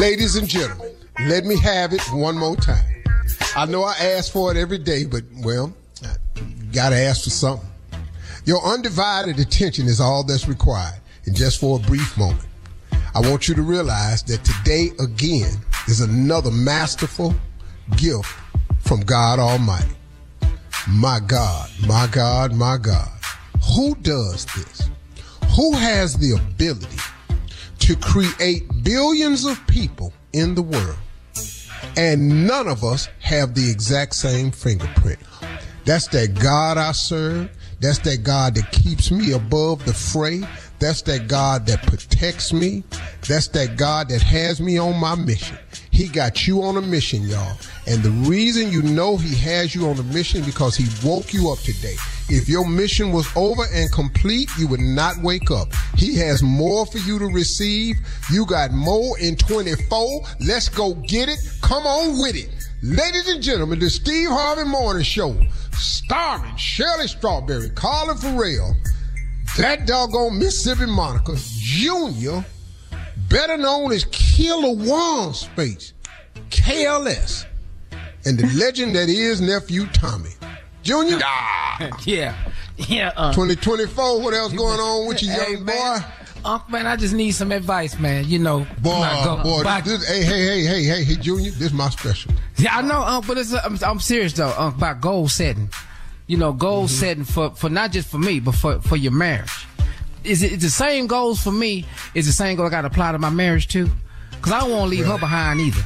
Ladies and gentlemen, let me have it one more time. I know I ask for it every day, but well, I gotta ask for something. Your undivided attention is all that's required, and just for a brief moment, I want you to realize that today again is another masterful gift from God Almighty. My God, my God, my God. Who does this? Who has the ability to create billions of people in the world, and none of us have the exact same fingerprint. That's that God I serve. That's that God that keeps me above the fray. That's that God that protects me. That's that God that has me on my mission. He got you on a mission, y'all. And the reason you know he has you on a mission because he woke you up today. If your mission was over and complete, you would not wake up. He has more for you to receive. You got more in 24. Let's go get it. Come on with it. Ladies and gentlemen, the Steve Harvey Morning Show, starring Shirley Strawberry, Carla Ferrell, that doggone Mississippi Monica, Junior, better known as Killer One Space, KLS, and the legend that is nephew Tommy. Junior? yeah. Yeah. Uh, 2024, what else going on with you, Hey, young man. boy? Unc, man, I just need some advice, man. You know, Boy, not go- boy, back- this, hey, hey, hey, hey, hey, hey, Junior, this is my special. Yeah, I know, Unc, but it's, I'm, I'm serious though, Unc, about goal setting. You know, goal Mm-hmm. setting for, for not just for me, but for, for your marriage. Is it it's the same goals for me? Is the same goal I got to apply to my marriage too? Cause I don't want to leave her behind either.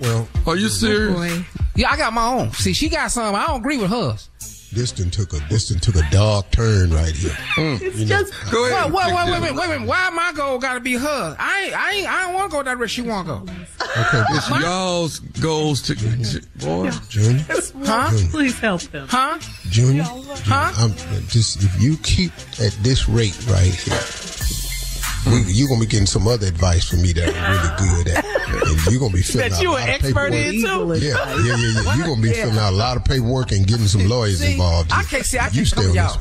Well, Are you serious? Yeah, I got my own. See, she got some. I don't agree with hers. This done took a this done took a dark turn right here. Mm. It's just Go Wait, ahead. wait, wait, wait, wait, wait, wait. Why my goal got to be her? I ain't, I ain't, I don't want to go that way. She want to go. Okay, It's y'all's goals to boy. Junior, Huh? Please help them. Huh? Junior, Huh? I'm just if you keep at this rate right here, we, you're gonna be getting some other advice from me that I'm really good at, and you're gonna be filling That out you a an lot of expert paperwork. in too. Yeah, yeah, yeah, yeah. You're gonna be filling out a lot of paperwork and getting some lawyers See, involved. I can't see. I can't come still y'all.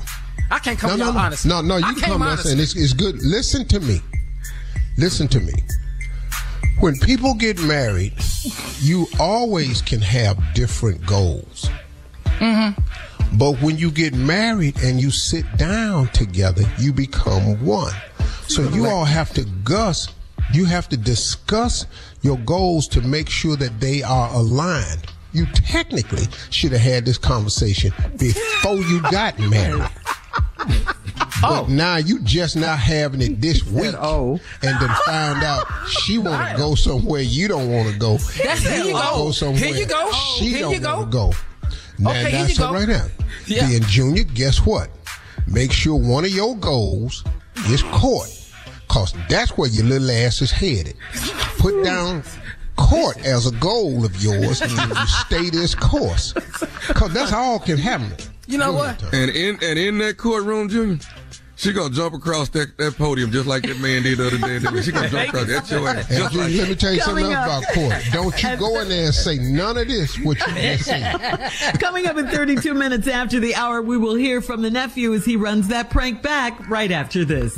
I can't come No, to no, y'all no, honest. no, no. You can't come honest. and it's, it's good. Listen to me. Listen to me. When people get married, you always can have different goals. Mm-hmm. But when you get married and you sit down together, you become one. So you all have to gus. You have to discuss your goals to make sure that they are aligned. You technically should have had this conversation before you got married. But oh. now you just not having it this week, oh. and then found out she want to go somewhere you don't want to go. That's- oh. here you go. somewhere Here you go. She Here don't you go. want to go. Now Okay, here you go. right now. Yeah. Being junior, guess what? Make sure one of your goals is court, cause that's where your little ass is headed. Put down court as a goal of yours, and you stay this course, cause that's all can happen. You know what? And in and in that courtroom, Junior, she gonna jump across that, that podium just like that man did the other day. She gonna jump across that your ass. And Just like let me tell you something else up. about court. Don't you go in there and say none of this what you just said. Coming up in 32 minutes after the hour, we will hear from the nephew as he runs that prank back right after this.